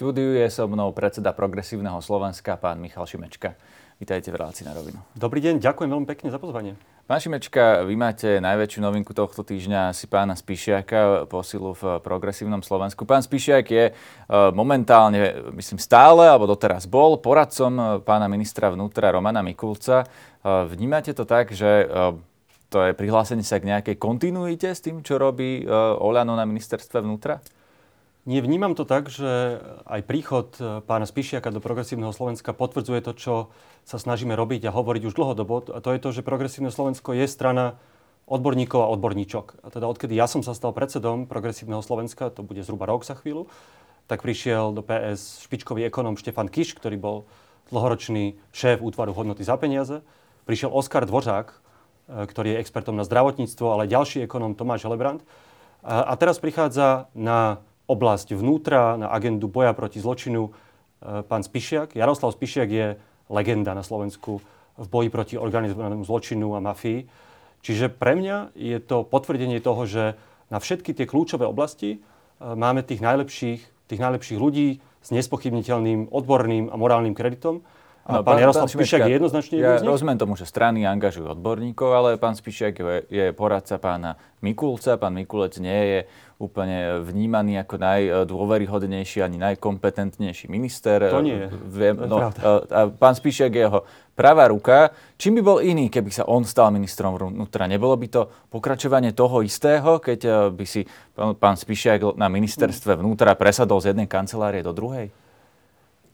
štúdiu je so mnou predseda Progresívneho Slovenska, pán Michal Šimečka. Vítajte v relácii na rovinu. Dobrý deň, ďakujem veľmi pekne za pozvanie. Pán Šimečka, vy máte najväčšiu novinku tohto týždňa si pána Spišiaka posilu v Progresívnom Slovensku. Pán Spišiak je e, momentálne, myslím stále, alebo doteraz bol, poradcom e, pána ministra vnútra Romana Mikulca. E, vnímate to tak, že to je prihlásenie sa k nejakej kontinuite s tým, čo robí Oľano na ministerstve vnútra? Nevnímam to tak, že aj príchod pána Spišiaka do Progresívneho Slovenska potvrdzuje to, čo sa snažíme robiť a hovoriť už dlhodobo. A to je to, že Progresívne Slovensko je strana odborníkov a odborníčok. A teda odkedy ja som sa stal predsedom Progresívneho Slovenska, to bude zhruba rok za chvíľu, tak prišiel do PS špičkový ekonom Štefan Kiš, ktorý bol dlhoročný šéf útvaru hodnoty za peniaze. Prišiel Oskar Dvořák, e, ktorý je expertom na zdravotníctvo, ale ďalší ekonom Tomáš Helebrant. A teraz prichádza na oblasť vnútra, na agendu boja proti zločinu e, pán Spišiak. Jaroslav Spišiak je legenda na Slovensku v boji proti organizovanému zločinu a mafii. Čiže pre mňa je to potvrdenie toho, že na všetky tie kľúčové oblasti e, máme tých najlepších, tých najlepších ľudí s nespochybniteľným odborným a morálnym kreditom. No, pán, pán Jaroslav pán Spišiak je jednoznačne Ja rozumiem tomu, že strany angažujú odborníkov, ale pán Spišiak je, je poradca pána Mikulca. Pán Mikulec nie je úplne vnímaný ako najdôveryhodnejší ani najkompetentnejší minister. To nie je. Viem, no, a pán Spišiak je jeho pravá ruka. Čím by bol iný, keby sa on stal ministrom vnútra? Nebolo by to pokračovanie toho istého, keď eh, by si pán Spišiak na ministerstve vnútra presadol z jednej kancelárie do druhej?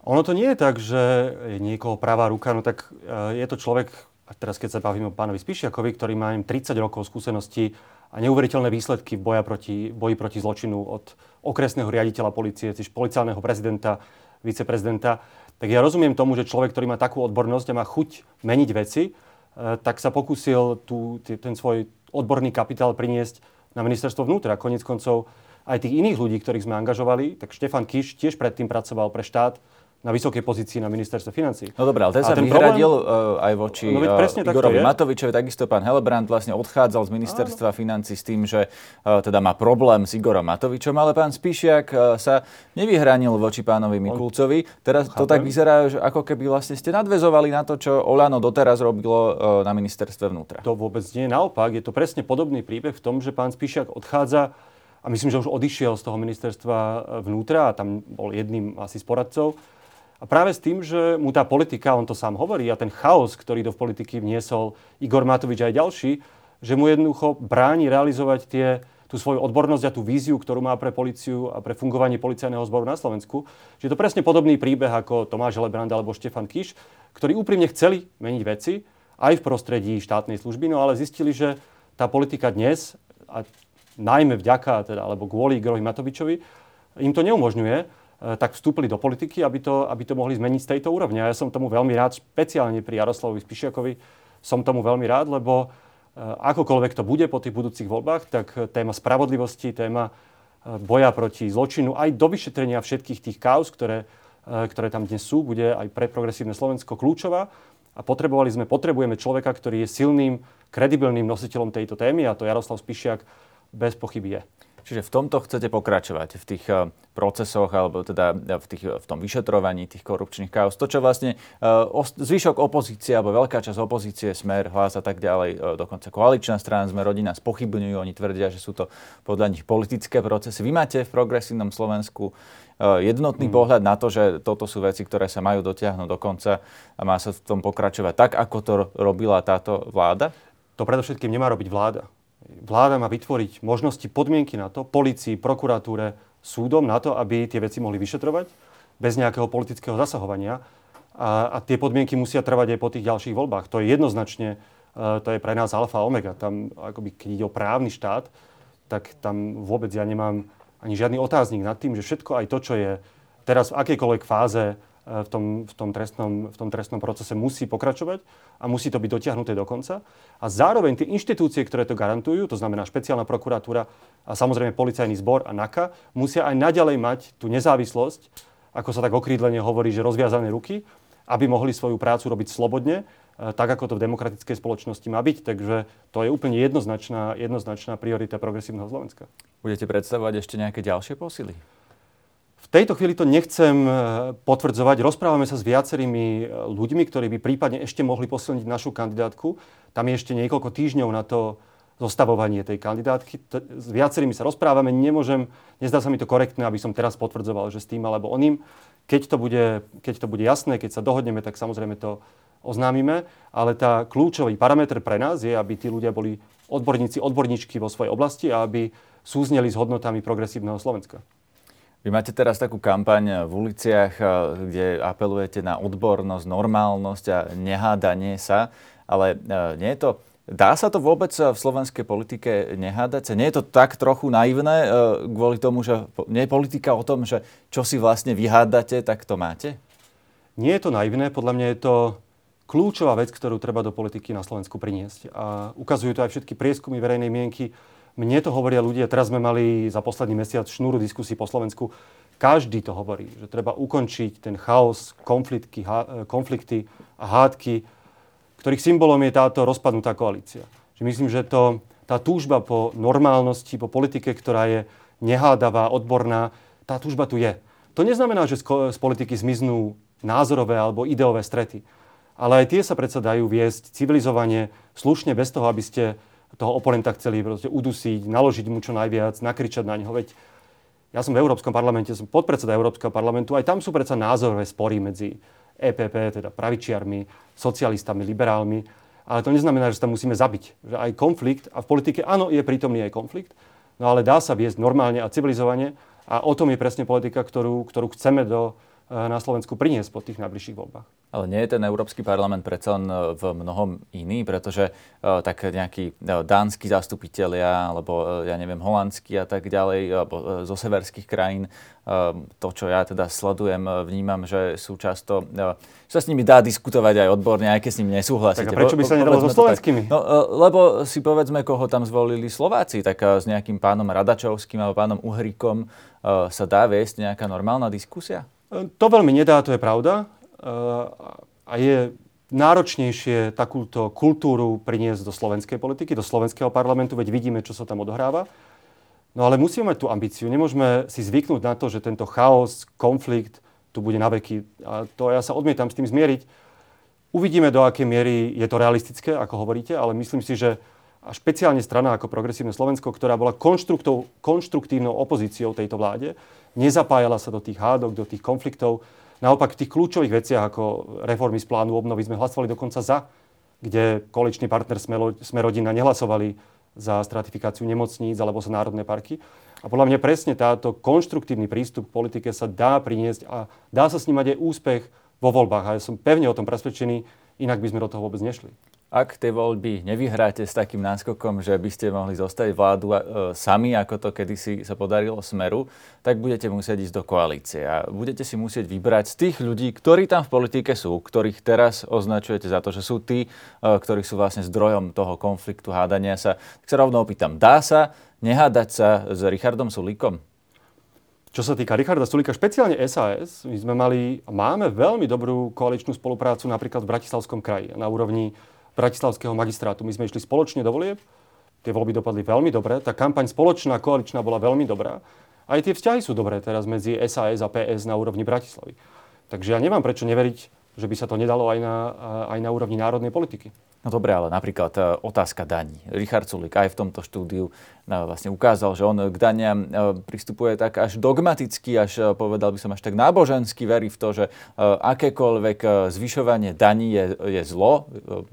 Ono to nie je tak, že je niekoho pravá ruka, no tak eh, je to človek, a teraz keď sa bavíme o pánovi Spišiakovi, ktorý má 30 rokov skúseností a neuveriteľné výsledky v boja proti, boji proti zločinu od okresného riaditeľa policie, tiež policálneho prezidenta, viceprezidenta, tak ja rozumiem tomu, že človek, ktorý má takú odbornosť a má chuť meniť veci, e, tak sa pokúsil tú, ten svoj odborný kapitál priniesť na ministerstvo vnútra. Konec koncov aj tých iných ľudí, ktorých sme angažovali, tak Štefan Kiš tiež predtým pracoval pre štát, na vysokej pozícii na ministerstve financí. No dobré, ale ten sa ten vyhradil problém, uh, aj voči no, uh, Igorovi Matovičovi, takisto pán Helebrant vlastne odchádzal z ministerstva financí s tým, že uh, teda má problém s Igorom Matovičom, ale pán Spíšiak sa nevyhranil voči pánovi Mikulcovi. Teraz Chápem. to tak vyzerá, že ako keby vlastne ste nadvezovali na to, čo Olano doteraz robilo na ministerstve vnútra. To vôbec nie. Naopak, je to presne podobný príbeh v tom, že pán Spíšiak odchádza a myslím, že už odišiel z toho ministerstva vnútra a tam bol jedným asi z poradcov a práve s tým, že mu tá politika, on to sám hovorí, a ten chaos, ktorý do politiky vniesol Igor Matovič aj ďalší, že mu jednoducho bráni realizovať tie, tú svoju odbornosť a tú víziu, ktorú má pre policiu a pre fungovanie policajného zboru na Slovensku. Že je to presne podobný príbeh ako Tomáš Lebrand alebo Štefan Kiš, ktorí úprimne chceli meniť veci aj v prostredí štátnej služby, no ale zistili, že tá politika dnes, a najmä vďaka, teda, alebo kvôli Igorovi Matovičovi, im to neumožňuje tak vstúpili do politiky, aby to, aby to mohli zmeniť z tejto úrovne. A ja som tomu veľmi rád, špeciálne pri Jaroslavovi Spišiakovi som tomu veľmi rád, lebo e, akokoľvek to bude po tých budúcich voľbách, tak téma spravodlivosti, téma boja proti zločinu, aj do vyšetrenia všetkých tých kauz, ktoré, ktoré tam dnes sú, bude aj pre progresívne Slovensko kľúčová. A potrebovali sme, potrebujeme človeka, ktorý je silným, kredibilným nositeľom tejto témy a to Jaroslav Spišiak bez pochyby je. Čiže v tomto chcete pokračovať, v tých eh, procesoch, alebo teda eh, v, tých, v tom vyšetrovaní tých korupčných kaos. To, čo vlastne zvyšok opozície, alebo veľká časť opozície, Smer, Hlas a tak ďalej, dokonca koaličná strana, sme rodina spochybňujú, oni tvrdia, že sú to podľa nich politické procesy. Vy máte v progresívnom Slovensku jednotný hmm. pohľad na to, že toto sú veci, ktoré sa majú dotiahnuť do konca a má sa v tom pokračovať tak, ako to robila táto vláda? To predovšetkým nemá robiť vláda vláda má vytvoriť možnosti, podmienky na to, policii, prokuratúre, súdom na to, aby tie veci mohli vyšetrovať bez nejakého politického zasahovania. A, a tie podmienky musia trvať aj po tých ďalších voľbách. To je jednoznačne, uh, to je pre nás alfa a omega. Tam, akoby, keď ide o právny štát, tak tam vôbec ja nemám ani žiadny otáznik nad tým, že všetko aj to, čo je teraz v akejkoľvek fáze v tom, v, tom trestnom, v tom trestnom procese musí pokračovať a musí to byť dotiahnuté do konca. A zároveň tie inštitúcie, ktoré to garantujú, to znamená špeciálna prokuratúra a samozrejme policajný zbor a NAKA, musia aj naďalej mať tú nezávislosť, ako sa tak okrídlene hovorí, že rozviazané ruky, aby mohli svoju prácu robiť slobodne, e, tak ako to v demokratickej spoločnosti má byť. Takže to je úplne jednoznačná, jednoznačná priorita progresívneho Slovenska. Budete predstavovať ešte nejaké ďalšie posily? V tejto chvíli to nechcem e, potvrdzovať. Rozprávame sa s viacerými e, ľuďmi, ktorí by prípadne ešte mohli posilniť našu kandidátku. Tam je ešte niekoľko týždňov na to zostavovanie tej kandidátky. S viacerými sa rozprávame. Nemôžem, nezdá sa mi to korektné, aby som teraz potvrdzoval, že s tým alebo oným. Keď to bude, keď to bude jasné, keď sa dohodneme, tak samozrejme to oznámime. Ale tá kľúčový parameter pre nás je, aby tí ľudia boli odborníci, odborníčky vo svojej oblasti a aby súzneli s hodnotami progresívneho Slovenska. Vy máte teraz takú kampaň v uliciach, kde apelujete na odbornosť, normálnosť a nehádanie sa, ale eh, nie je to Dá sa to vôbec v slovenskej politike nehádať? Nie je to tak trochu naivné kvôli tomu, že nie je politika o tom, že čo si vlastne vyhádate, tak to máte? Nie je to naivné, podľa mňa je to kľúčová vec, ktorú treba do politiky na Slovensku priniesť. A ukazujú to aj všetky prieskumy verejnej mienky, mne to hovoria ľudia, teraz sme mali za posledný mesiac šnúru diskusí po Slovensku. Každý to hovorí, že treba ukončiť ten chaos, konflikty, konflikty a hádky, ktorých symbolom je táto rozpadnutá koalícia. Že myslím, že to, tá túžba po normálnosti, po politike, ktorá je nehádavá, odborná, tá túžba tu je. To neznamená, že z, z politiky zmiznú názorové alebo ideové strety. Ale aj tie sa predsa dajú viesť civilizovane, slušne, bez toho, aby ste toho oponenta chceli proste udusiť, naložiť mu čo najviac, nakričať na neho. Veď ja som v Európskom parlamente, som podpredseda Európskeho parlamentu, aj tam sú predsa názorové spory medzi EPP, teda pravičiarmi, socialistami, liberálmi, ale to neznamená, že sa musíme zabiť. Že aj konflikt, a v politike áno, je prítomný aj konflikt, no ale dá sa viesť normálne a civilizovane a o tom je presne politika, ktorú, ktorú chceme do, na Slovensku priniesť po tých najbližších voľbách. Ale nie je ten Európsky parlament predsa len eh, v mnohom iný, pretože uh, tak nejakí uh, dánsky zastupitelia, alebo uh, ja neviem, holandskí a tak ďalej, alebo uh, zo severských krajín, uh, to, čo ja teda sledujem, uh, vnímam, že sú často, uh, sa s nimi dá diskutovať aj odborne, aj keď s nimi nesúhlasíte. Tak a prečo by sa nedalo so slovenskými? No, uh, lebo si povedzme, koho tam zvolili Slováci, tak uh, s nejakým pánom Radačovským alebo pánom Uhrikom uh, sa dá viesť nejaká normálna diskusia? To veľmi nedá, to je pravda. A je náročnejšie takúto kultúru priniesť do slovenskej politiky, do slovenského parlamentu, veď vidíme, čo sa tam odohráva. No ale musíme mať tú ambíciu. Nemôžeme si zvyknúť na to, že tento chaos, konflikt tu bude na veky. A to ja sa odmietam s tým zmieriť. Uvidíme, do akej miery je to realistické, ako hovoríte, ale myslím si, že a špeciálne strana ako Progresívne Slovensko, ktorá bola konštruktívnou opozíciou tejto vláde, nezapájala sa do tých hádok, do tých konfliktov. Naopak v tých kľúčových veciach ako reformy z plánu obnovy sme hlasovali dokonca za, kde koaličný partner sme rodina nehlasovali za stratifikáciu nemocníc alebo za národné parky. A podľa mňa presne táto konštruktívny prístup k politike sa dá priniesť a dá sa s ním mať aj úspech vo voľbách. A ja som pevne o tom presvedčený, inak by sme do toho vôbec nešli ak tie voľby nevyhráte s takým náskokom, že by ste mohli zostať vládu e, sami, ako to kedysi sa podarilo Smeru, tak budete musieť ísť do koalície a budete si musieť vybrať z tých ľudí, ktorí tam v politike sú, ktorých teraz označujete za to, že sú tí, e, ktorí sú vlastne zdrojom toho konfliktu, hádania sa. Tak sa rovno opýtam, dá sa nehádať sa s Richardom Sulíkom? Čo sa týka Richarda Sulíka, špeciálne SAS, my sme mali máme veľmi dobrú koaličnú spoluprácu napríklad v Bratislavskom kraji na úrovni Bratislavského magistrátu. My sme išli spoločne do volieb, tie voľby dopadli veľmi dobre, tá kampaň spoločná, koaličná bola veľmi dobrá. Aj tie vzťahy sú dobré teraz medzi SAS a PS na úrovni Bratislavy. Takže ja nemám prečo neveriť, že by sa to nedalo aj na, aj na úrovni národnej politiky. No dobre, ale napríklad e, otázka daní. Richard Sulik aj v tomto štúdiu e, vlastne ukázal, že on k daniam e, pristupuje tak až dogmaticky, až povedal by som až tak nábožensky, verí v to, že akékoľvek zvyšovanie daní je, je zlo,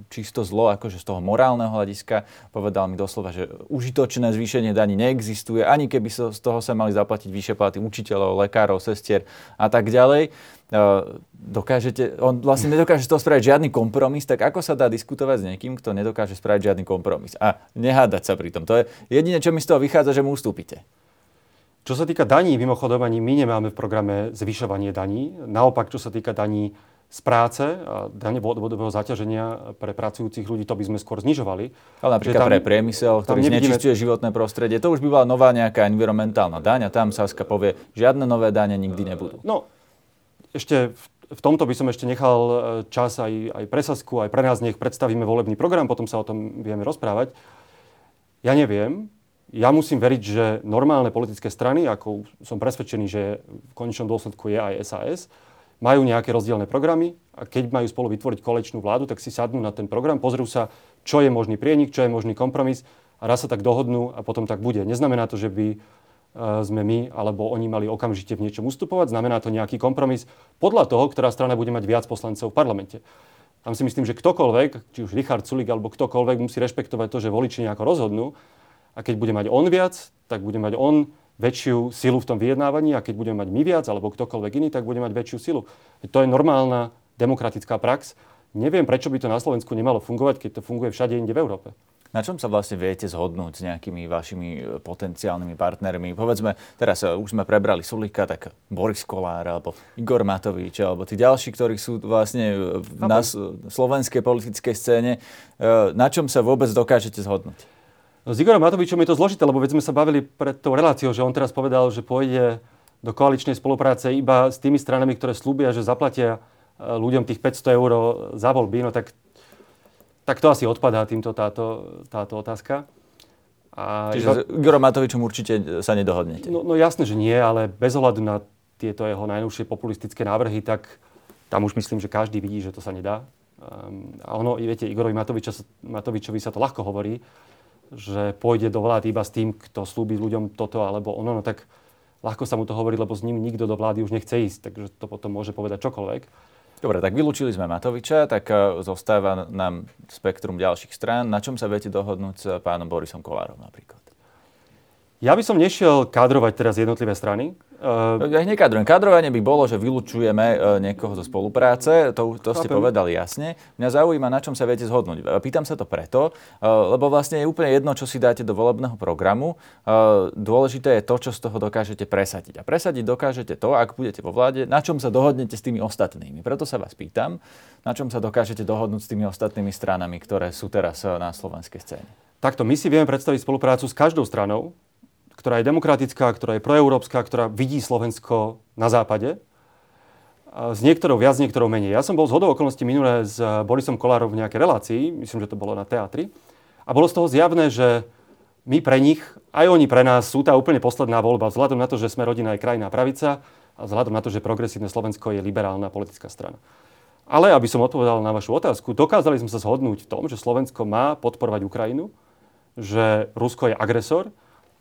čisto zlo, akože z toho morálneho hľadiska. Povedal mi doslova, že užitočné zvýšenie daní neexistuje, ani keby z toho sa mali zaplatiť vyššie platy učiteľov, lekárov, sestier a tak ďalej dokážete, on vlastne nedokáže toho spraviť žiadny kompromis, tak ako sa dá diskutovať s niekým, kto nedokáže spraviť žiadny kompromis a nehádať sa pri tom. To je jediné, čo mi z toho vychádza, že mu ustúpite. Čo sa týka daní, mimochodom ani my nemáme v programe zvyšovanie daní. Naopak, čo sa týka daní z práce a dane vodového zaťaženia pre pracujúcich ľudí, to by sme skôr znižovali. Ale napríklad tam, pre priemysel, ktorý nevidíme... znečistuje životné prostredie, to už by bola nová nejaká environmentálna daň a tam Saska povie, žiadne nové dane nikdy nebudú. No, ešte v v tomto by som ešte nechal e, čas aj, aj pre Sasku, aj pre nás, nech predstavíme volebný program, potom sa o tom vieme rozprávať. Ja neviem, Ja musím veriť, že normálne politické strany, ako som presvedčený, že v konečnom dôsledku je aj SAS, majú nejaké rozdielne programy a keď majú spolu vytvoriť kolečnú vládu, tak si sadnú na ten program, pozrú sa, čo je možný prienik, čo je možný kompromis a raz sa tak dohodnú a potom tak bude. Neznamená to, že by sme my alebo oni mali okamžite v niečom ustupovať. Znamená to nejaký kompromis podľa toho, ktorá strana bude mať viac poslancov v parlamente. Tam si myslím, že ktokoľvek, či už Richard Sulik alebo ktokoľvek, musí rešpektovať to, že voliči nejako rozhodnú. A keď bude mať on viac, tak bude mať on väčšiu silu v tom vyjednávaní a keď budeme mať my viac alebo ktokoľvek iný, tak bude mať väčšiu silu. To je normálna demokratická prax. Neviem, prečo by to na Slovensku nemalo fungovať, keď to funguje všade inde v Európe. Na čom sa vlastne viete zhodnúť s nejakými vašimi e, potenciálnymi partnermi? Povedzme, teraz e, už sme prebrali Sulika, tak Boris Kolár, alebo Igor Matovič, alebo tí ďalší, ktorí sú vlastne na slovenskej politickej scéne. E, na čom sa vôbec dokážete zhodnúť? No, s Igorom Matovičom je to zložité, lebo veď sme sa bavili pred tou reláciou, že on teraz povedal, že pôjde do koaličnej spolupráce iba s tými stranami, ktoré slúbia, že zaplatia ľuďom tých 500 eur za voľby. No tak tak to asi odpadá týmto táto, táto otázka. A Čiže s Igorom Matovičom určite sa nedohodnete? No, no jasné, že nie, ale bez ohľadu na tieto jeho najnovšie populistické návrhy, tak tam už myslím, že každý vidí, že to sa nedá. Um, a ono, viete, Igorovi Matoviča, Matovičovi sa to ľahko hovorí, že pôjde do vlády iba s tým, kto slúbi ľuďom toto alebo ono, no tak ľahko sa mu to hovorí, lebo s ním nikto do vlády už nechce ísť, takže to potom môže povedať čokoľvek. Dobre, tak vylúčili sme Matoviča, tak e, zostáva nám spektrum ďalších strán. Na čom sa viete dohodnúť s pánom Borisom Kolárom napríklad? Ja by som nešiel kádrovať teraz jednotlivé strany. Uh, ja ich nekádrujem. Kádrovanie by bolo, že vylúčujeme uh, niekoho zo spolupráce, to, to ste povedali jasne. Mňa zaujíma, na čom sa viete zhodnúť. Pýtam sa to preto, uh, lebo vlastne je úplne jedno, čo si dáte do volebného programu. Dôležité je to, čo z toho dokážete presadiť. A presadiť dokážete to, ak budete vo vláde, na čom sa dohodnete s tými ostatnými. Preto sa vás pýtam, na čom sa dokážete dohodnúť s tými ostatnými stranami, ktoré sú teraz na slovenskej scéne. Takto, my si vieme predstaviť spoluprácu s každou stranou, ktorá je demokratická, ktorá je proeurópska, ktorá vidí Slovensko na západe. S niektorou viac, niektorou menej. Ja som bol z hodou okolností minulé s Borisom Kolárom v nejakej relácii, myslím, že to bolo na teatri. A bolo z toho zjavné, že my pre nich, aj oni pre nás sú tá úplne posledná voľba, vzhľadom na to, že sme rodina aj krajná pravica a vzhľadom na to, že progresívne Slovensko je liberálna politická strana. Ale aby som odpovedal na vašu otázku, dokázali sme sa zhodnúť v tom, že Slovensko má podporovať Ukrajinu, že Rusko je agresor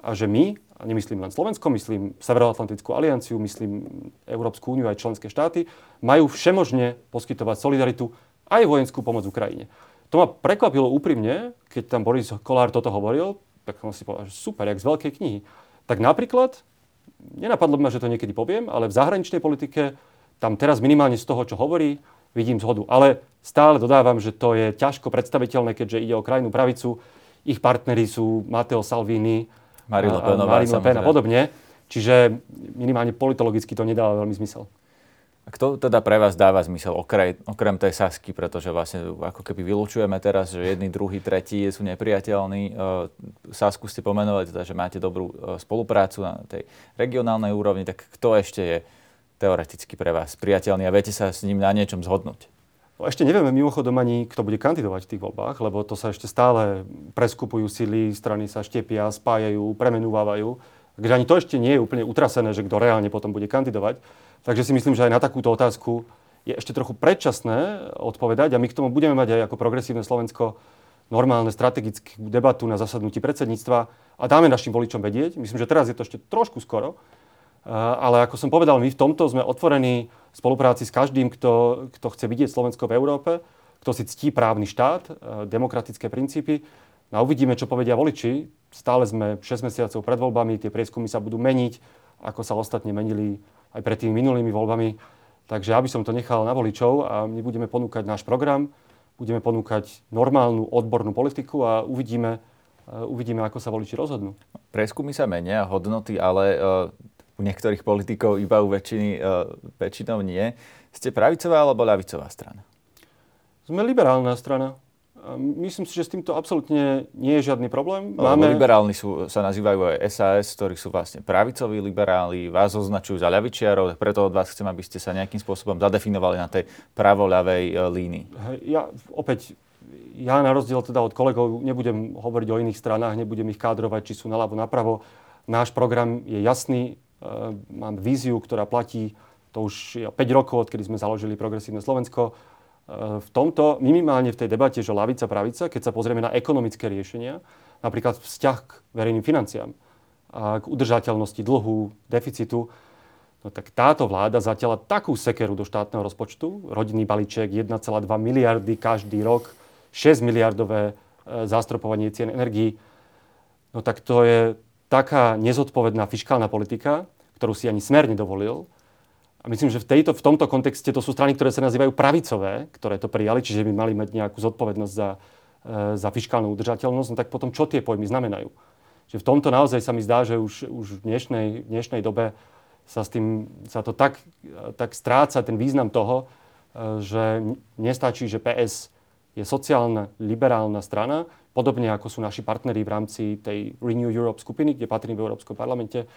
a že my, nemyslím len Slovensko, myslím Severoatlantickú alianciu, myslím Európsku úniu aj členské štáty, majú všemožne poskytovať solidaritu aj vojenskú pomoc Ukrajine. To ma prekvapilo úprimne, keď tam Boris Kolár toto hovoril, tak som si povedal, že super, jak z veľkej knihy. Tak napríklad, nenapadlo ma, že to niekedy poviem, ale v zahraničnej politike tam teraz minimálne z toho, čo hovorí, vidím zhodu. Ale stále dodávam, že to je ťažko predstaviteľné, keďže ide o krajnú pravicu. Ich partneri sú Matteo Salvini, Marine Le Penová, Marine Le Pen a podobne. Čiže minimálne politologicky to nedáva veľmi zmysel. A kto teda pre vás dáva zmysel okrem, okrem tej Sasky, pretože vlastne ako keby vylúčujeme teraz, že jedný, druhý, tretí sú nepriateľní. E, Sasku ste pomenovali, teda, že máte dobrú e, spoluprácu na tej regionálnej úrovni, tak kto ešte je teoreticky pre vás priateľný a viete sa s ním na niečom zhodnúť? No ešte nevieme mimochodom ani, kto bude kandidovať v tých voľbách, lebo to sa ešte stále preskupujú sily, strany sa štiepia, spájajú, premenúvajú. Takže ani to ešte nie je úplne utrasené, že kto reálne potom bude kandidovať. Takže si myslím, že aj na takúto otázku je ešte trochu predčasné odpovedať a my k tomu budeme mať aj ako progresívne Slovensko normálne strategickú debatu na zasadnutí predsedníctva a dáme našim voličom vedieť. Myslím, že teraz je to ešte trošku skoro, ale ako som povedal, my v tomto sme otvorení v spolupráci s každým, kto, kto chce vidieť Slovensko v Európe, kto si ctí právny štát, demokratické princípy. No a uvidíme, čo povedia voliči. Stále sme 6 mesiacov pred voľbami, tie prieskumy sa budú meniť, ako sa ostatne menili aj pred tými minulými voľbami. Takže aby som to nechal na voličov a my budeme ponúkať náš program, budeme ponúkať normálnu odbornú politiku a uvidíme, uvidíme ako sa voliči rozhodnú. Prieskumy sa menia, hodnoty, ale u niektorých politikov iba u väčšiny, uh, väčšinou nie. Ste pravicová alebo ľavicová strana? Sme liberálna strana. Myslím si, že s týmto absolútne nie je žiadny problém. Máme... Liberálni sú, sa nazývajú aj SAS, ktorí sú vlastne pravicoví liberáli, vás označujú za ľavičiarov, preto od vás chcem, aby ste sa nejakým spôsobom zadefinovali na tej pravo-ľavej uh, línii. Ja opäť ja na rozdiel teda od kolegov nebudem hovoriť o iných stranách, nebudem ich kádrovať, či sú naľavo, napravo. Náš program je jasný, mám víziu, ktorá platí to už 5 rokov, odkedy sme založili Progresívne Slovensko. V tomto, minimálne v tej debate, že lavica, pravica, keď sa pozrieme na ekonomické riešenia, napríklad vzťah k verejným financiám, a k udržateľnosti dlhu, deficitu, no tak táto vláda zatiaľa takú sekeru do štátneho rozpočtu, rodinný balíček 1,2 miliardy každý rok, 6 miliardové e, zastropovanie cien energií, no tak to je taká nezodpovedná fiskálna politika, ktorú si ani smer nedovolil. A myslím, že v, tejto, v tomto kontexte to sú strany, ktoré sa nazývajú pravicové, ktoré to prijali, čiže by mali mať nejakú zodpovednosť za, e, za fiskálnu udržateľnosť, no tak potom čo tie pojmy znamenajú? že v tomto naozaj sa mi zdá, že už, už v, dnešnej, v dnešnej dobe sa, s tým, sa to tak, tak stráca ten význam toho, e, že nestačí, že PS je sociálna, liberálna strana, podobne ako sú naši partneri v rámci tej Renew Europe skupiny, kde patrím v Európskom parlamente.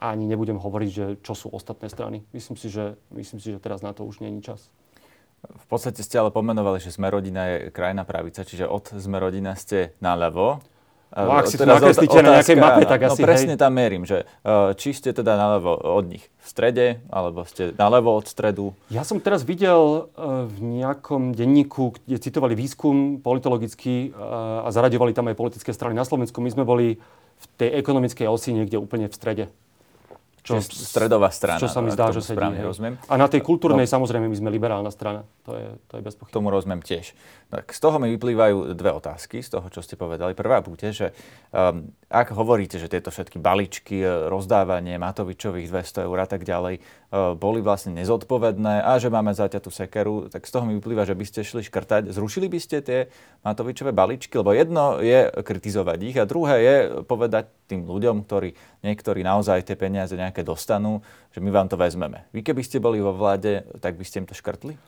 Ani nebudem hovoriť, že čo sú ostatné strany. Myslím si, že, myslím si, že teraz na to už je čas. V podstate ste ale pomenovali, že Smerodina je krajná pravica, čiže od Smerodina ste naľavo. No, ak si to nakreslíte na nejakej mape, tak no, asi... No presne hej. tam merím, že uh, či ste teda naľavo od nich v strede, alebo ste naľavo od stredu. Ja som teraz videl uh, v nejakom denníku, kde citovali výskum politologický uh, a zaraďovali tam aj politické strany na Slovensku. My sme boli v tej ekonomickej osi niekde úplne v strede. Čo, stredová strana. Čo sa mi zdá, že sedí. Rozumiem. A na tej kultúrnej no, samozrejme my sme liberálna strana. To je, to je bez pochyby. Tomu rozumiem tiež. Tak z toho mi vyplývajú dve otázky, z toho, čo ste povedali. Prvá bude, že um, ak hovoríte, že tieto všetky baličky, e, rozdávanie Matovičových 200 eur a tak ďalej uh, boli vlastne nezodpovedné a že máme zaťatú sekeru, tak z toho mi vyplýva, že by ste šli škrtať. Zrušili by ste tie Matovičové baličky? Lebo jedno je kritizovať ich a druhé je povedať tým ľuďom, ktorí niektorí naozaj tie peniaze nejaké dostanú, že my vám to vezmeme. Vy keby ste boli vo vláde, tak by ste im to škrtli?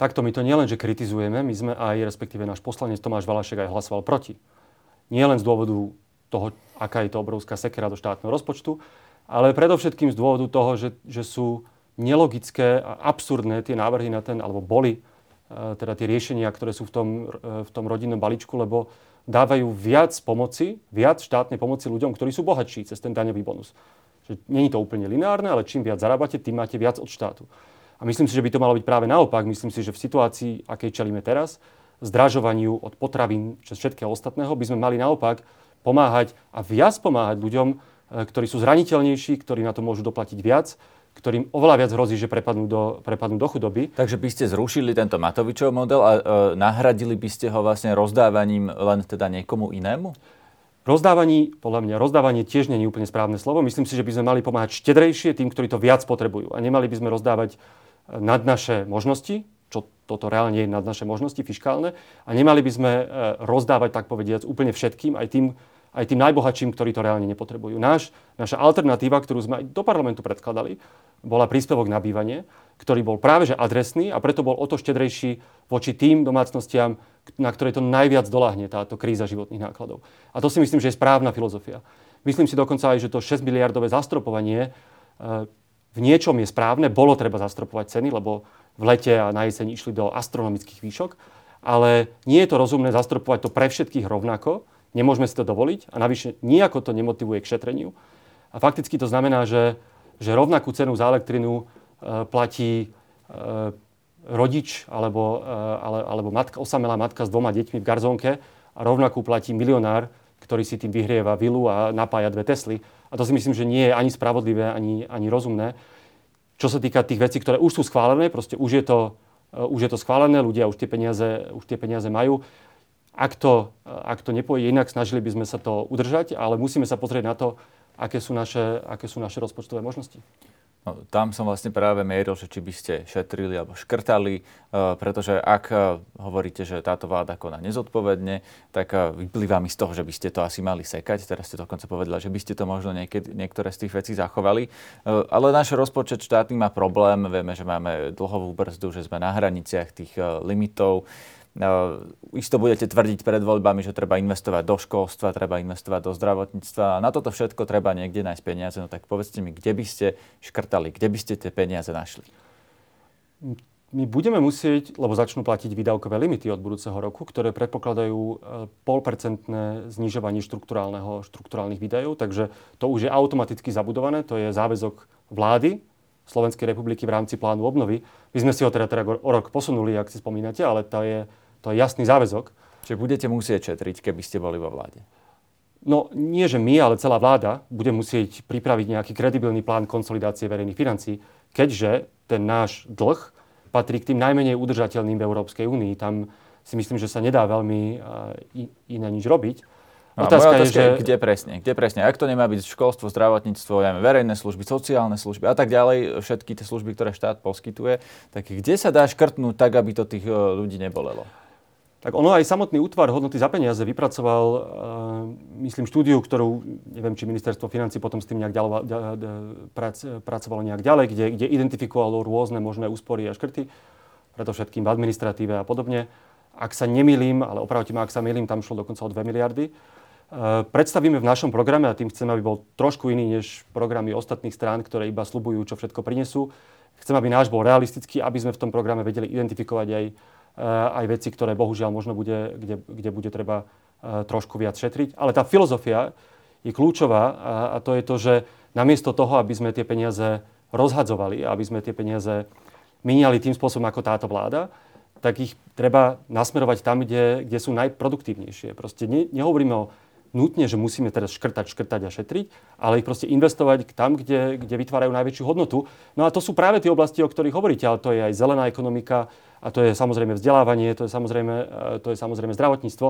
Takto my to nielen, že kritizujeme, my sme aj, respektíve náš poslanec Tomáš Valašek aj hlasoval proti. Nie len z dôvodu toho, aká je to obrovská sekera do štátneho rozpočtu, ale predovšetkým z dôvodu toho, že, že sú nelogické a absurdné tie návrhy na ten, alebo boli e, teda tie riešenia, ktoré sú v tom, e, v tom rodinnom balíčku, lebo dávajú viac pomoci, viac štátnej pomoci ľuďom, ktorí sú bohatší cez ten daňový bonus. Není to úplne lineárne, ale čím viac zarábate, tým máte viac od štátu. A myslím si, že by to malo byť práve naopak. Myslím si, že v situácii, akej čelíme teraz, zdražovaniu od potravín, čo všetkého ostatného, by sme mali naopak pomáhať a viac pomáhať ľuďom, e, ktorí sú zraniteľnejší, ktorí na to môžu doplatiť viac, ktorým oveľa viac hrozí, že prepadnú do, prepadnú do chudoby. Takže by ste zrušili tento Matovičov model a e, nahradili by ste ho vlastne rozdávaním len teda niekomu inému? Rozdávaní, podľa mňa, rozdávanie tiež nie je úplne správne slovo. Myslím si, že by sme mali pomáhať štedrejšie tým, ktorí to viac potrebujú. A nemali by sme rozdávať nad naše možnosti, čo toto reálne je nad naše možnosti fiskálne. A nemali by sme e, rozdávať, tak povediac, úplne všetkým, aj tým, aj tým najbohatším, ktorí to reálne nepotrebujú. Náš, naša alternatíva, ktorú sme aj do parlamentu predkladali, bola príspevok na bývanie, ktorý bol práve že adresný a preto bol o to štedrejší voči tým domácnostiam, na ktoré to najviac doláhne táto kríza životných nákladov. A to si myslím, že je správna filozofia. Myslím si dokonca aj, že to 6 miliardové zastropovanie e, v niečom je správne. Bolo treba zastropovať ceny, lebo v lete a na jeseň išli do astronomických výšok. Ale nie je to rozumné zastropovať to pre všetkých rovnako, Nemôžeme si to dovoliť a navyše nejako to nemotivuje k šetreniu. A fakticky to znamená, že, že rovnakú cenu za elektrinu e, platí e, rodič alebo, e, ale, alebo matka, osamelá matka s dvoma deťmi v garzónke a rovnakú platí milionár, ktorý si tým vyhrieva vilu a napája dve Tesly. A to si myslím, že nie je ani spravodlivé, ani, ani rozumné. Čo sa týka tých vecí, ktoré už sú schválené, proste už je to, e, už je to schválené, ľudia už tie peniaze, už tie peniaze majú. Ak to, ak to nepôjde inak, snažili by sme sa to udržať, ale musíme sa pozrieť na to, aké sú naše, aké sú naše rozpočtové možnosti. No, tam som vlastne práve mieril, že či by ste šetrili alebo škrtali, uh, pretože ak uh, hovoríte, že táto vláda koná nezodpovedne, tak uh, vyplýva mi z toho, že by ste to asi mali sekať. Teraz ste dokonca povedali, že by ste to možno niekedy, niektoré z tých vecí zachovali. Ale náš rozpočet štátny má problém. Vieme, že máme dlhovú brzdu, že sme na hraniciach tých limitov. No, isto budete tvrdiť pred voľbami, že treba investovať do školstva, treba investovať do zdravotníctva a na toto všetko treba niekde nájsť peniaze. No tak povedzte mi, kde by ste škrtali, kde by ste tie peniaze našli? my budeme musieť, lebo začnú platiť výdavkové limity od budúceho roku, ktoré predpokladajú e, polpercentné znižovanie štruktúrálnych výdajov, takže to už je automaticky zabudované, to je záväzok vlády Slovenskej republiky v rámci plánu obnovy. My sme si ho teda, teda o rok posunuli, ak si spomínate, ale to je, to je jasný záväzok. Čiže budete musieť šetriť, keby ste boli vo vláde? No nie, že my, ale celá vláda bude musieť pripraviť nejaký kredibilný plán konsolidácie verejných financí, keďže ten náš dlh patrí k tým najmenej udržateľným v Európskej únii. Tam si myslím, že sa nedá veľmi iné nič robiť. No, Otázka je, že... Kde presne? Kde presne? Ak to nemá byť školstvo, zdravotníctvo, ja verejné služby, sociálne služby a tak ďalej, všetky tie služby, ktoré štát poskytuje, tak kde sa dá škrtnúť tak, aby to tých e, ľudí nebolelo? Tak ono aj samotný útvar hodnoty za peniaze vypracoval, uh, myslím, štúdiu, ktorú, neviem, či ministerstvo financí potom s tým nejak prac, pracovalo nejak ďalej, kde, kde identifikovalo rôzne možné úspory a škrty, preto všetkým v administratíve a podobne. Ak sa nemýlim, ale opravte ma, ak sa milím, tam šlo dokonca o 2 miliardy. Uh, predstavíme v našom programe, a tým chceme, aby bol trošku iný než programy ostatných strán, ktoré iba slubujú, čo všetko prinesú. Chcem, aby náš bol realistický, aby sme v tom programe vedeli identifikovať aj Eh, aj veci, ktoré bohužiaľ možno bude, kde, kde bude treba eh, trošku viac šetriť. Ale tá filozofia je kľúčová a, a to je to, že namiesto toho, aby sme tie peniaze rozhadzovali, aby sme tie peniaze míňali tým spôsobom ako táto vláda, tak ich treba nasmerovať tam, kde, kde sú najproduktívnejšie. Proste ne, nehovoríme o nutne, že musíme teraz škrtať, škrtať a šetriť, ale ich proste investovať tam, kde, kde vytvárajú najväčšiu hodnotu. No a to sú práve tie oblasti, o ktorých hovoríte, ale to je aj zelená ekonomika, a to je samozrejme vzdelávanie, to je samozrejme, e, to je samozrejme zdravotníctvo,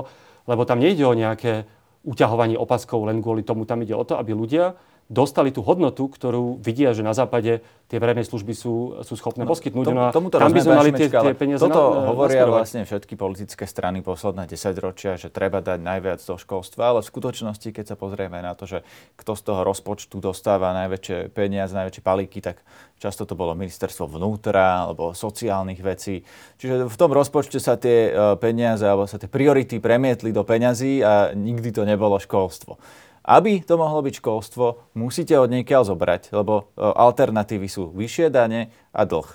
lebo tam nejde o nejaké uťahovanie opaskov len kvôli tomu, tam ide o to, aby ľudia dostali tú hodnotu, ktorú vidia, že na západe tie verejné služby sú, sú schopné no, poskytnúť. Tom, no a tomuto tam by sme mali tie, tie peniaze Toto na, hovoria nasmerovať. vlastne všetky politické strany posledné 10 ročia, že treba dať najviac do školstva, ale v skutočnosti, keď sa pozrieme na to, že kto z toho rozpočtu dostáva najväčšie peniaze, najväčšie palíky, tak často to bolo ministerstvo vnútra alebo sociálnych vecí. Čiže v tom rozpočte sa tie e, peniaze alebo sa tie priority premietli do peňazí a nikdy to nebolo školstvo. Aby to mohlo byť školstvo, musíte od niekiaľ zobrať, lebo e, alternatívy sú vyššie dane a dlh.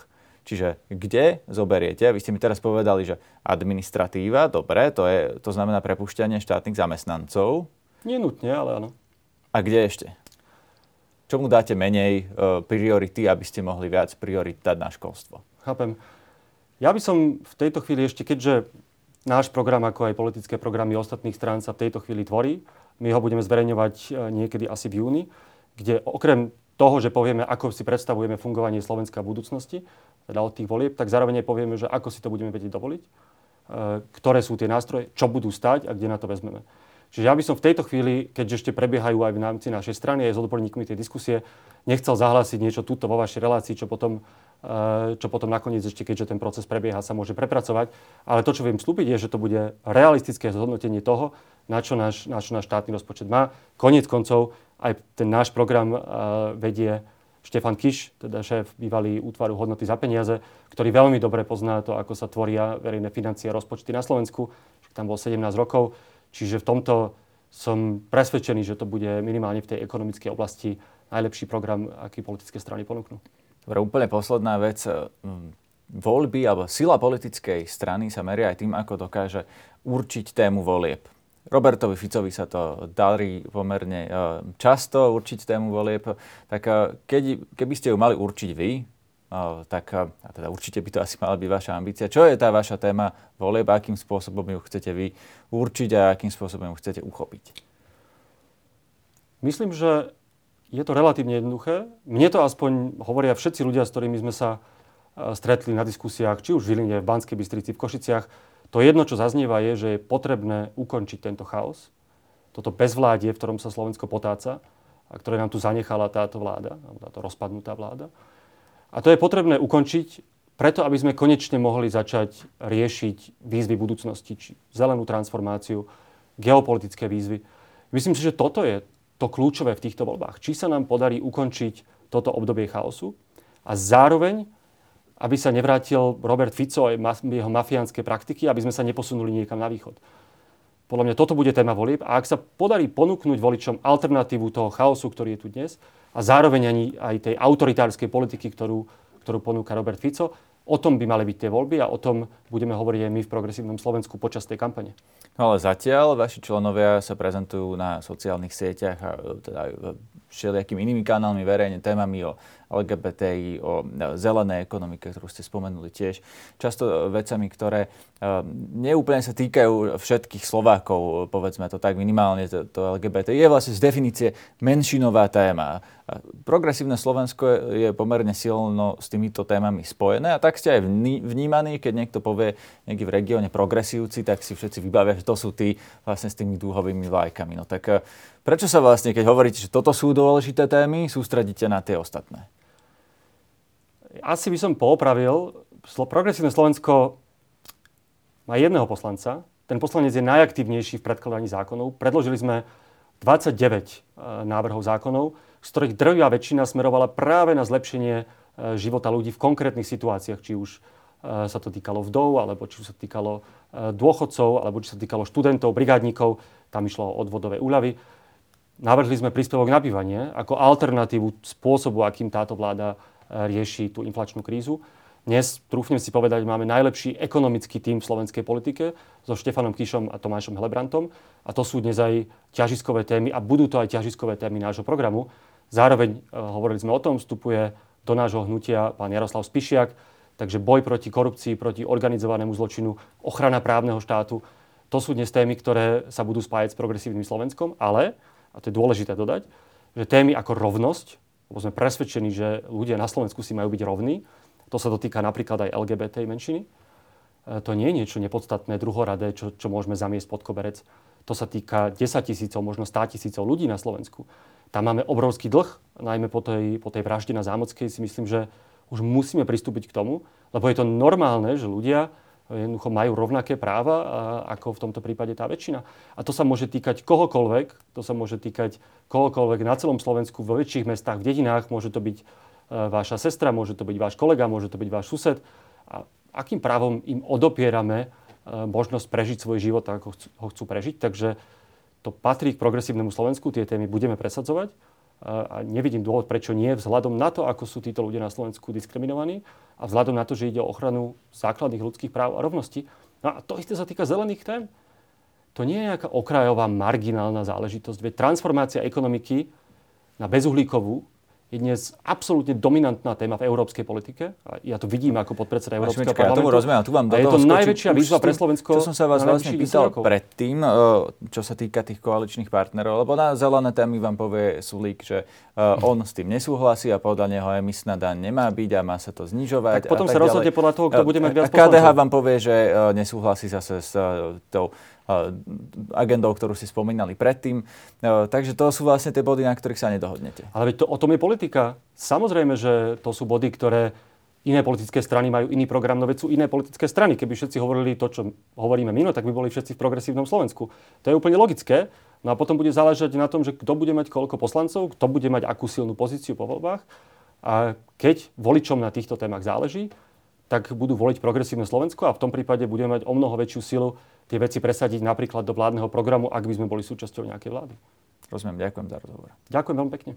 Čiže kde zoberiete? Vy ste mi teraz povedali, že administratíva, dobre, to, je, to znamená prepušťanie štátnych zamestnancov. Nie nutne, ale áno. A kde ešte? Čomu dáte menej e, priority, aby ste mohli viac priorit dať na školstvo? Chápem. Ja by som v tejto chvíli ešte, keďže náš program, ako aj politické programy ostatných strán sa v tejto chvíli tvorí, my ho budeme zverejňovať e, niekedy asi v júni, kde okrem toho, že povieme, ako si predstavujeme fungovanie Slovenska v budúcnosti, teda od tých volieb, tak zároveň povieme, že ako si to budeme vedieť dovoliť, e, ktoré sú tie nástroje, čo budú stať a kde na to vezmeme. Čiže ja by som v tejto chvíli, keďže ešte prebiehajú aj v rámci našej strany, aj s odborníkmi tej diskusie, nechcel zahlásiť niečo túto vo vašej relácii, čo potom, e, čo potom nakoniec ešte, keďže ten proces prebieha, sa môže prepracovať. Ale to, čo viem slúbiť, je, že to bude realistické zhodnotenie toho, na čo náš, na čo náš štátny rozpočet má. Konec koncov aj ten náš program uh, vedie Štefan Kiš, teda šéf bývalý útvaru hodnoty za peniaze, ktorý veľmi dobre pozná to, ako sa tvoria verejné financie a rozpočty na Slovensku. Tam bol 17 rokov, čiže v tomto som presvedčený, že to bude minimálne v tej ekonomickej oblasti najlepší program, aký politické strany ponúknú. Dobre, úplne posledná vec. Voľby alebo sila politickej strany sa meria aj tým, ako dokáže určiť tému volieb. Robertovi Ficovi sa to darí pomerne e, často určiť tému volieb. Tak e, keď, keby ste ju mali určiť vy, e, tak a teda určite by to asi mala byť vaša ambícia. Čo je tá vaša téma volieb, akým spôsobom ju chcete vy určiť a akým spôsobom ju chcete uchopiť? Myslím, že je to relatívne jednoduché. Mne to aspoň hovoria všetci ľudia, s ktorými sme sa stretli na diskusiách, či už v Žiline, v Banskej Bystrici, v Košiciach to jedno, čo zaznieva, je, že je potrebné ukončiť tento chaos, toto bezvládie, v ktorom sa Slovensko potáca a ktoré nám tu zanechala táto vláda, alebo táto rozpadnutá vláda. A to je potrebné ukončiť preto, aby sme konečne mohli začať riešiť výzvy budúcnosti, či zelenú transformáciu, geopolitické výzvy. Myslím si, že toto je to kľúčové v týchto voľbách. Či sa nám podarí ukončiť toto obdobie chaosu a zároveň aby sa nevrátil Robert Fico a jeho mafiánske praktiky, aby sme sa neposunuli niekam na východ. Podľa mňa toto bude téma volieb a ak sa podarí ponúknuť voličom alternatívu toho chaosu, ktorý je tu dnes a zároveň ani aj tej autoritárskej politiky, ktorú, ktorú ponúka Robert Fico, O tom by mali byť tie voľby a o tom budeme hovoriť aj my v Progresívnom Slovensku počas tej kampane. No ale zatiaľ vaši členovia sa prezentujú na sociálnych sieťach a teda všelijakými inými kanálmi verejne témami o LGBTI, o zelenej ekonomike, ktorú ste spomenuli tiež. Často vecami, ktoré neúplne sa týkajú všetkých Slovákov, povedzme to tak minimálne, to, to LGBT je vlastne z definície menšinová téma. Progresívne Slovensko je pomerne silno s týmito témami spojené a tak ste aj vnímaní, keď niekto povie niekde v regióne progresívci, tak si všetci vybavia, že to sú tí vlastne s tými dúhovými vlajkami. No tak e, prečo sa vlastne, keď hovoríte, že toto sú dôležité témy, sústredíte na tie ostatné? Asi by som poopravil. Progresívne Slovensko má jedného poslanca. Ten poslanec je najaktívnejší v predkladaní zákonov. Predložili sme 29 e, návrhov zákonov z ktorých drvia väčšina smerovala práve na zlepšenie e, života ľudí v konkrétnych situáciách, či už e, sa to týkalo vdov, alebo či sa týkalo e, dôchodcov, alebo či sa týkalo študentov, brigádnikov, tam išlo o odvodové úľavy. Navrhli sme príspevok na bývanie ako alternatívu spôsobu, akým táto vláda rieši tú inflačnú krízu. Dnes, trúfnem si povedať, máme najlepší ekonomický tým v slovenskej politike so Štefanom Kišom a Tomášom Helebrantom. A to sú dnes aj ťažiskové témy a budú to aj ťažiskové témy nášho programu. Zároveň, e, hovorili sme o tom, vstupuje do nášho hnutia pán Jaroslav Spišiak, takže boj proti korupcii, proti organizovanému zločinu, ochrana právneho štátu, to sú dnes témy, ktoré sa budú spájať s progresívnym Slovenskom, ale, a to je dôležité dodať, že témy ako rovnosť, lebo sme presvedčení, že ľudia na Slovensku si majú byť rovní, to sa dotýka napríklad aj LGBT menšiny, e, to nie je niečo nepodstatné, druhoradé, čo, čo môžeme zamiesť pod koberec. To sa týka 10 tisícov, možno 100 tisícov ľudí na Slovensku. Tam máme obrovský dlh, najmä po tej, po tej vražde na Zámockej si myslím, že už musíme pristúpiť k tomu, lebo je to normálne, že ľudia jednoducho majú rovnaké práva ako v tomto prípade tá väčšina. A to sa môže týkať kohokoľvek, to sa môže týkať kohokoľvek na celom Slovensku, vo väčších mestách, v dedinách, môže to byť e, vaša sestra, môže to byť váš kolega, môže to byť váš sused. A akým právom im odopierame e, možnosť prežiť svoj život ako ho chcú prežiť. Takže to patrí k progresívnemu Slovensku, tie témy budeme presadzovať a nevidím dôvod, prečo nie, vzhľadom na to, ako sú títo ľudia na Slovensku diskriminovaní a vzhľadom na to, že ide o ochranu základných ľudských práv a rovnosti. No a to isté sa týka zelených tém. To nie je nejaká okrajová, marginálna záležitosť, veď transformácia ekonomiky na bezuhlíkovú je dnes absolútne dominantná téma v európskej politike. A ja to vidím ako podpredseda Európskeho Šmička, parlamentu. Ja tomu rozumiem, tu vám do a je to najväčšia výzva pre Slovensko. Čo som sa vás vlastne pýtal predtým, e, čo sa týka tých koaličných partnerov, lebo na zelené témy vám povie Sulík, že e, on s tým nesúhlasí a podľa neho emisná daň nemá byť a má sa to znižovať. Tak potom sa rozhodne podľa toho, kto bude mať viac KDH vám povie, že e, nesúhlasí zase s tou agendou, ktorú si spomínali predtým. Takže to sú vlastne tie body, na ktorých sa nedohodnete. Ale to, o tom je politika. Samozrejme, že to sú body, ktoré iné politické strany majú iný program, no veď sú iné politické strany. Keby všetci hovorili to, čo hovoríme my, no, tak by boli všetci v progresívnom Slovensku. To je úplne logické. No a potom bude záležať na tom, že kto bude mať koľko poslancov, kto bude mať akú silnú pozíciu po voľbách. A keď voličom na týchto témach záleží, tak budú voliť progresívne Slovensko a v tom prípade budeme mať o mnoho väčšiu silu tie veci presadiť napríklad do vládneho programu, ak by sme boli súčasťou nejakej vlády. Rozumiem, ďakujem za rozhovor. Ďakujem veľmi pekne.